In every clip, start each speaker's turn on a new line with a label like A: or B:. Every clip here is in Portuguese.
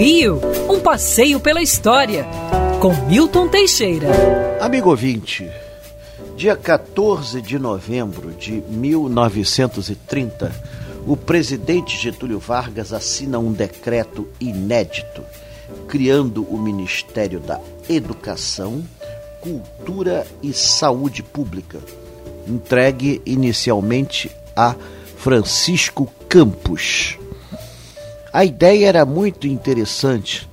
A: Rio, um passeio pela história, com Milton Teixeira.
B: Amigo ouvinte, dia 14 de novembro de 1930, o presidente Getúlio Vargas assina um decreto inédito, criando o Ministério da Educação, Cultura e Saúde Pública, entregue inicialmente a Francisco Campos. A ideia era muito interessante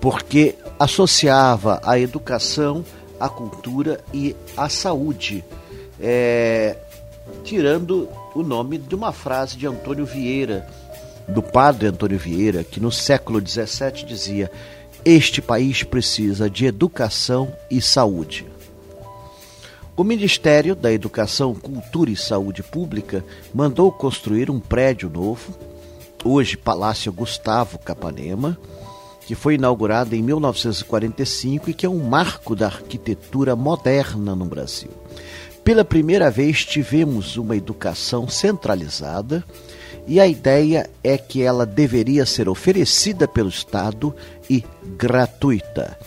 B: porque associava a educação, a cultura e a saúde, é, tirando o nome de uma frase de Antônio Vieira, do padre Antônio Vieira, que no século XVII dizia: Este país precisa de educação e saúde. O Ministério da Educação, Cultura e Saúde Pública mandou construir um prédio novo hoje Palácio Gustavo Capanema, que foi inaugurado em 1945 e que é um marco da arquitetura moderna no Brasil. Pela primeira vez tivemos uma educação centralizada e a ideia é que ela deveria ser oferecida pelo Estado e gratuita.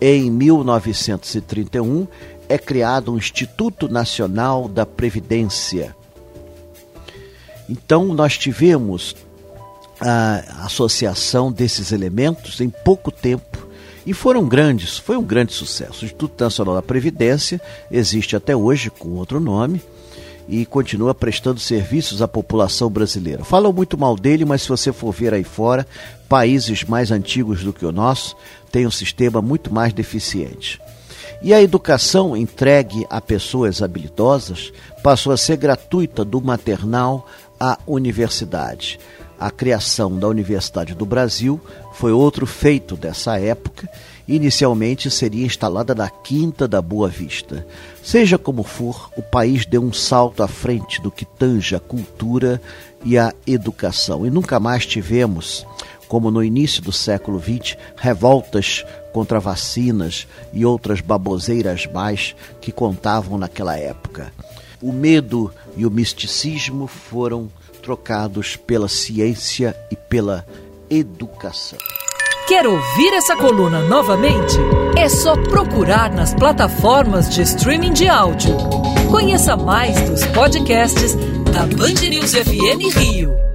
B: Em 1931 é criado o Instituto Nacional da Previdência. Então nós tivemos a associação desses elementos em pouco tempo e foram grandes, foi um grande sucesso. O Instituto Nacional da Previdência existe até hoje com outro nome e continua prestando serviços à população brasileira. Falam muito mal dele, mas se você for ver aí fora, países mais antigos do que o nosso têm um sistema muito mais deficiente. E a educação entregue a pessoas habilidosas passou a ser gratuita do maternal à universidade. A criação da Universidade do Brasil foi outro feito dessa época. Inicialmente seria instalada na Quinta da Boa Vista. Seja como for, o país deu um salto à frente do que tange a cultura e a educação. E nunca mais tivemos, como no início do século XX, revoltas contra vacinas e outras baboseiras mais que contavam naquela época. O medo e o misticismo foram trocados pela ciência e pela educação.
A: Quer ouvir essa coluna novamente? É só procurar nas plataformas de streaming de áudio. Conheça mais dos podcasts da Band News FM Rio.